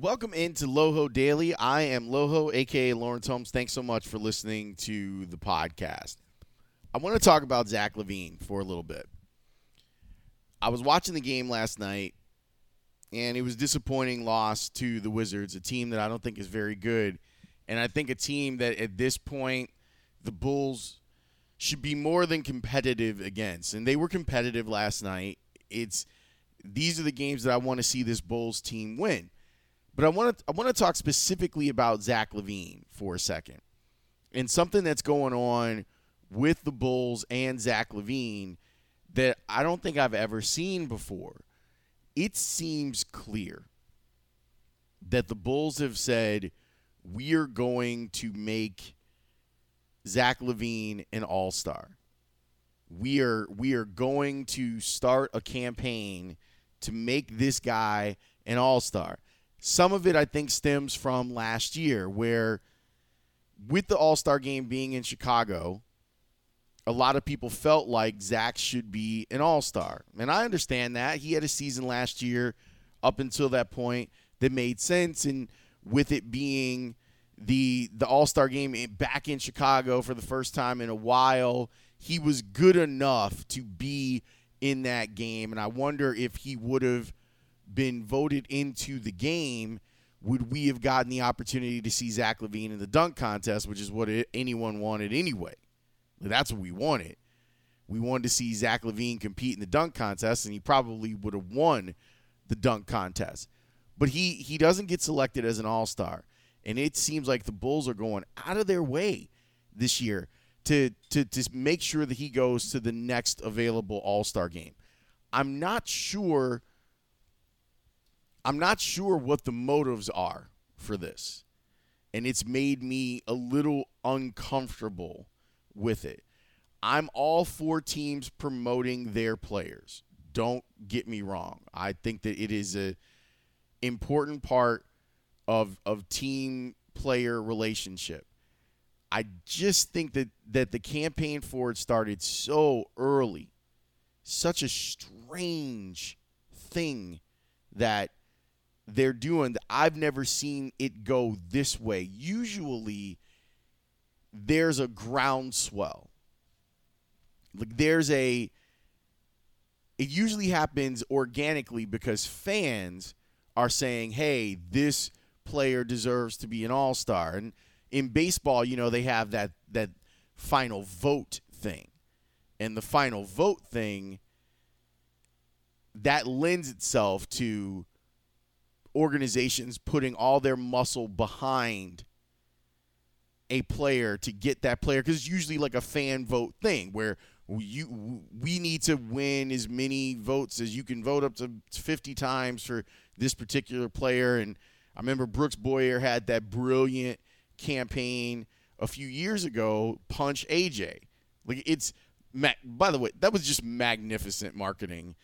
Welcome into Loho Daily. I am Loho, aka Laurence Holmes. Thanks so much for listening to the podcast. I want to talk about Zach LaVine for a little bit. I was watching the game last night, and it was disappointing loss to the Wizards, a team that I don't think is very good, and I think a team that at this point the Bulls should be more than competitive against, and they were competitive last night. It's these are the games that I want to see this Bulls team win. But I want to I want to talk specifically about Zach LaVine for a second, and something that's going on with the Bulls and Zach LaVine that I don't think I've ever seen before. It seems clear that the Bulls have said we are going to make Zach LaVine an All Star. We are we are going to start a campaign to make this guy an All Star. Some of it, I think, stems from last year, where with the All Star game being in Chicago, a lot of people felt like Zach should be an All Star. And I understand that. He had a season last year up until that point that made sense. And with it being the the All Star game back in Chicago for the first time in a while, he was good enough to be in that game. And I wonder if he would have been voted into the game, would we have gotten the opportunity to see Zach LaVine in the dunk contest, which is what anyone wanted anyway? That's what we wanted. We wanted to see Zach LaVine compete in the dunk contest, and he probably would have won the dunk contest. But he he doesn't get selected as an All Star, and it seems like the Bulls are going out of their way this year to to to make sure that he goes to the next available All Star game. I'm not sure I'm not sure what the motives are for this. And it's made me a little uncomfortable with it. I'm all for teams promoting their players. Don't get me wrong. I think that it is a important part of of team player relationship. I just think that that the campaign for it started so early. Such a strange thing that they're doing I've never seen it go this way. Usually there's a groundswell. Like there's a it usually happens organically because fans are saying, "Hey, this player deserves to be an all-star." And in baseball, you know, they have that that final vote thing. And the final vote thing that lends itself to organizations putting all their muscle behind a player to get that player because it's usually like a fan vote thing where you we need to win as many votes as you can vote up to 50 times for this particular player. And I remember Brooks Boyer had that brilliant campaign a few years ago punch AJ like it's by the way that was just magnificent marketing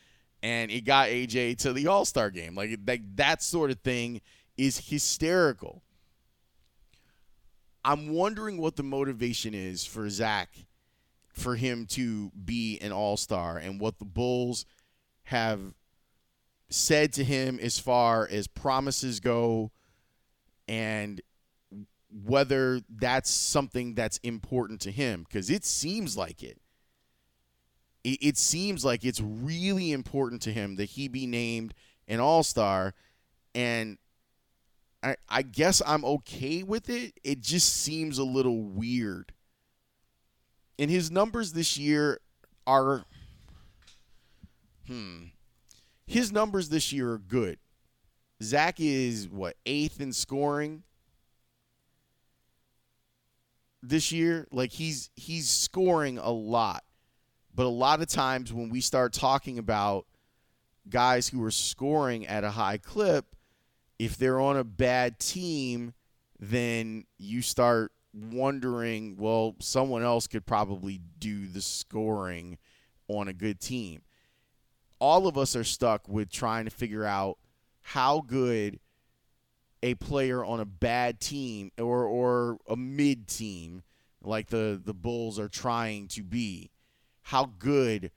and it got AJ to the All Star game. Like, like that sort of thing is hysterical. I'm wondering what the motivation is for Zach for him to be an all star and what the Bulls have said to him as far as promises go and whether that's something that's important to him because it seems like it. It. It seems like it's really important to him that he be named an all star. And I, I guess I'm okay with it. It just seems a little weird. And his numbers this year are. Hmm. His numbers this year are good. Zach is, what, eighth in scoring? this year. Like he's he's scoring a lot. But a lot of times when we start talking about guys who are scoring at a high clip, if they're on a bad team, then you start wondering, well, someone else could probably do the scoring on a good team. All of us are stuck with trying to figure out how good a player on a bad team or or a mid team like the the Bulls are trying to be. How good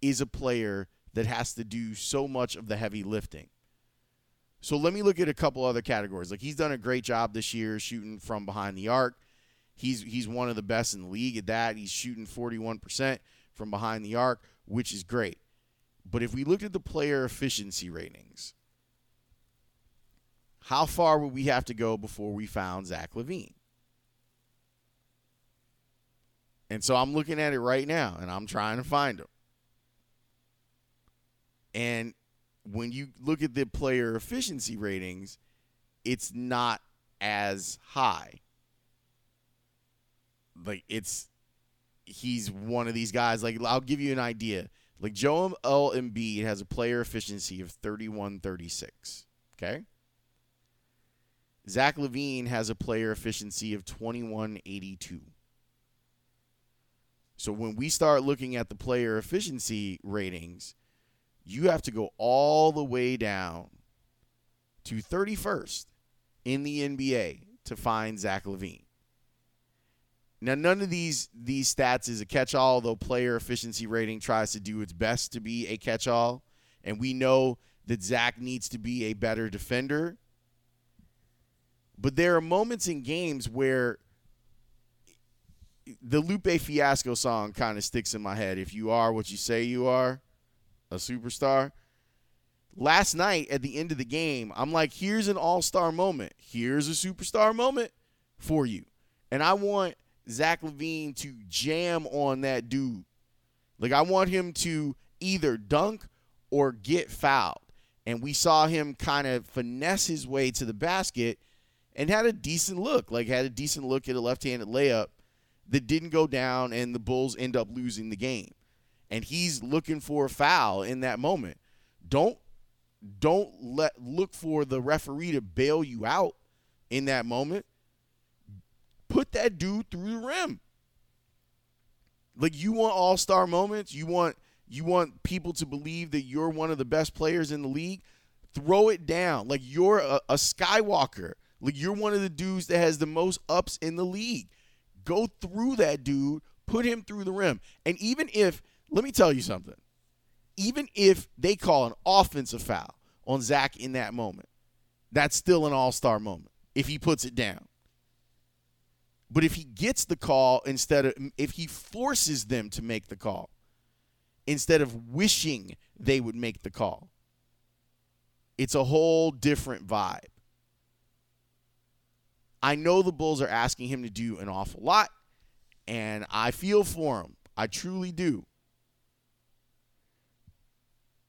is a player that has to do so much of the heavy lifting? So let me look at a couple other categories. Like he's done a great job this year shooting from behind the arc. He's he's one of the best in the league at that. He's shooting 41% from behind the arc, which is great. But if we looked at the player efficiency ratings, how far would we have to go before we found Zach LaVine? And so I'm looking at it right now and I'm trying to find him. And when you look at the player efficiency ratings, it's not as high. Like it's he's one of these guys. Like I'll give you an idea. Like Joel Embiid has a player efficiency of 31-36. Okay. Zach LaVine has a player efficiency of 2182. So when we start looking at the player efficiency ratings, you have to go all the way down to 31st in the NBA to find Zach LaVine. Now, none of these these stats is a catch-all, though player efficiency rating tries to do its best to be a catch-all, and we know that Zach needs to be a better defender but there are moments in games where the Lupe Fiasco song kind of sticks in my head. If you are what you say you are, a superstar. Last night at the end of the game, I'm like, here's an all star moment. Here's a superstar moment for you. And I want Zach LaVine to jam on that dude. Like, I want him to either dunk or get fouled. And we saw him kind of finesse his way to the basket and had a decent look, like had a decent look at a left-handed layup that didn't go down, and the Bulls end up losing the game. And he's looking for a foul in that moment. Don't don't let look for the referee to bail you out in that moment. Put that dude through the rim. Like you want all-star moments, you want you want people to believe that you're one of the best players in the league. Throw it down. Like you're a, a Skywalker like you're one of the dudes that has the most ups in the league. Go through that dude, put him through the rim. And even if, let me tell you something, even if they call an offensive foul on Zach in that moment, that's still an all star moment if he puts it down. But if he gets the call instead of, if he forces them to make the call instead of wishing they would make the call, it's a whole different vibe. I know the Bulls are asking him to do an awful lot, and I feel for him. I truly do.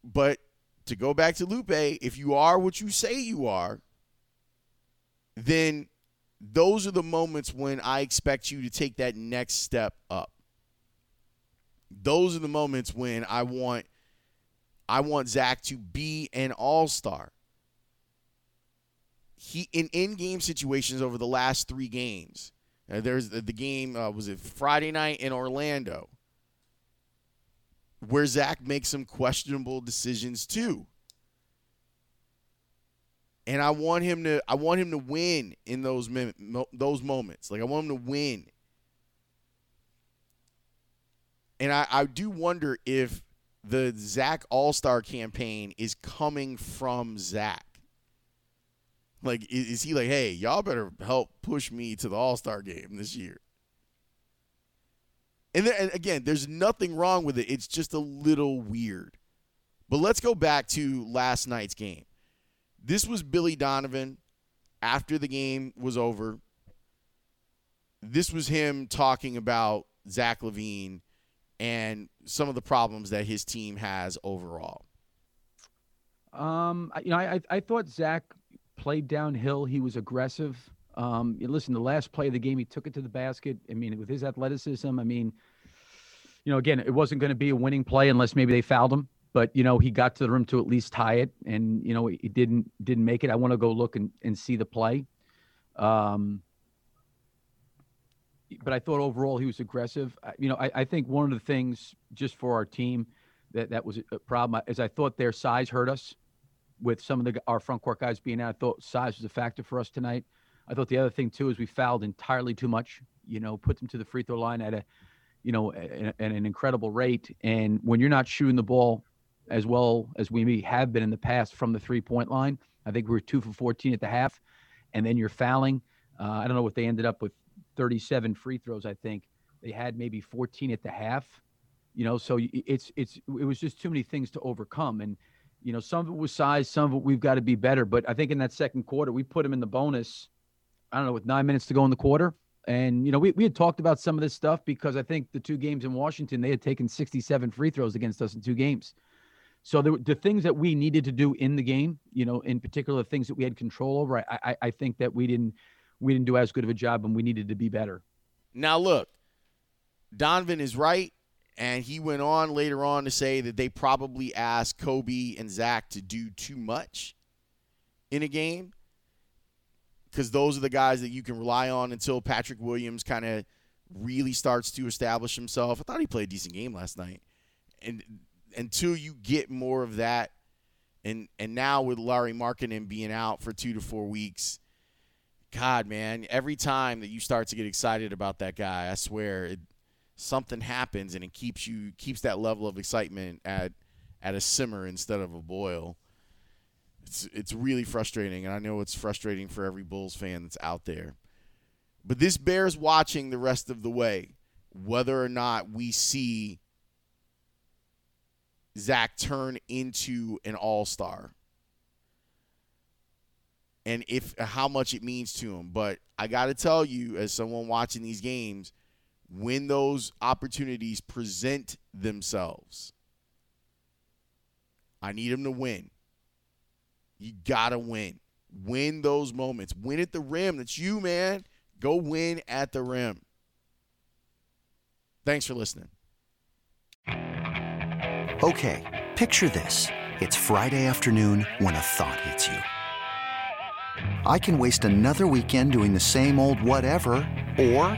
But to go back to Lupe, if you are what you say you are, then those are the moments when I expect you to take that next step up. Those are the moments when I want I want Zach to be an all-star he in in-game situations over the last three games. Uh, there's the, the game uh, was it Friday night in Orlando, where Zach makes some questionable decisions too. and I want him to I want him to win in those those moments. Like I want him to win. And I, I do wonder if the Zach All Star campaign is coming from Zach. Like, is, he like, hey, y'all better help push me to the All Star game this year? And, there, and again, there's nothing wrong with it. It's just a little weird. But let's go back to last night's game. This was Billy Donovan after the game was over. This was him talking about Zach LaVine and some of the problems that his team has overall. Um, you know, I I thought Zach played downhill. He was aggressive. Um, listen, the last play of the game, he took it to the basket. I mean, with his athleticism, I mean, you know, again, it wasn't going to be a winning play unless maybe they fouled him but you know he got to the rim to at least tie it, and you know he didn't didn't make it. I want to go look and, and see the play. Um, but I thought overall he was aggressive. You know, I, I think one of the things just for our team that that was a problem is I thought their size hurt us with some of the our front court guys being out. I thought size was a factor for us tonight. I thought the other thing too is we fouled entirely too much. You know, put them to the free throw line at a, you know, at an incredible rate. And when you're not shooting the ball as well as we have been in the past from the three point line. I think we were two for 14 at the half, and then you're fouling. Uh, I don't know what they ended up with 37 free throws. I think they had maybe 14 at the half. You know, so it's it's it was just too many things to overcome, and you know some of it was size, some of it we've got to be better. But I think in that second quarter we put them in the bonus. I don't know with nine minutes to go in the quarter. And, you know, we, we had talked about some of this stuff because I think the two games in Washington, they had taken 67 free throws against us in two games. So the, the things that we needed to do in the game, you know, in particular the things that we had control over, I, I, I think that we didn't we didn't do as good of a job, and we needed to be better. Now look, Donovan is right, and he went on later on to say that they probably asked Coby and Zach to do too much in a game because those are the guys that you can rely on until Patrick Williams kind of really starts to establish himself. I thought he played a decent game last night, and until you get more of that, and and now with Lauri Markkanen being out for two to four weeks, God, man, every time that you start to get excited about that guy, I swear, it, something happens and it keeps you keeps that level of excitement at at a simmer instead of a boil. It's it's really frustrating, and I know it's frustrating for every Bulls fan that's out there. But this bears watching the rest of the way, whether or not we see Zach turn into an all star. And if how much it means to him. But I got to tell you, as someone watching these games, when those opportunities present themselves, I need him to win. You got to win. Win those moments. Win at the rim. That's you, man. Go win at the rim. Thanks for listening. Okay, picture this. It's Friday afternoon when a thought hits you. I can waste another weekend doing the same old whatever, or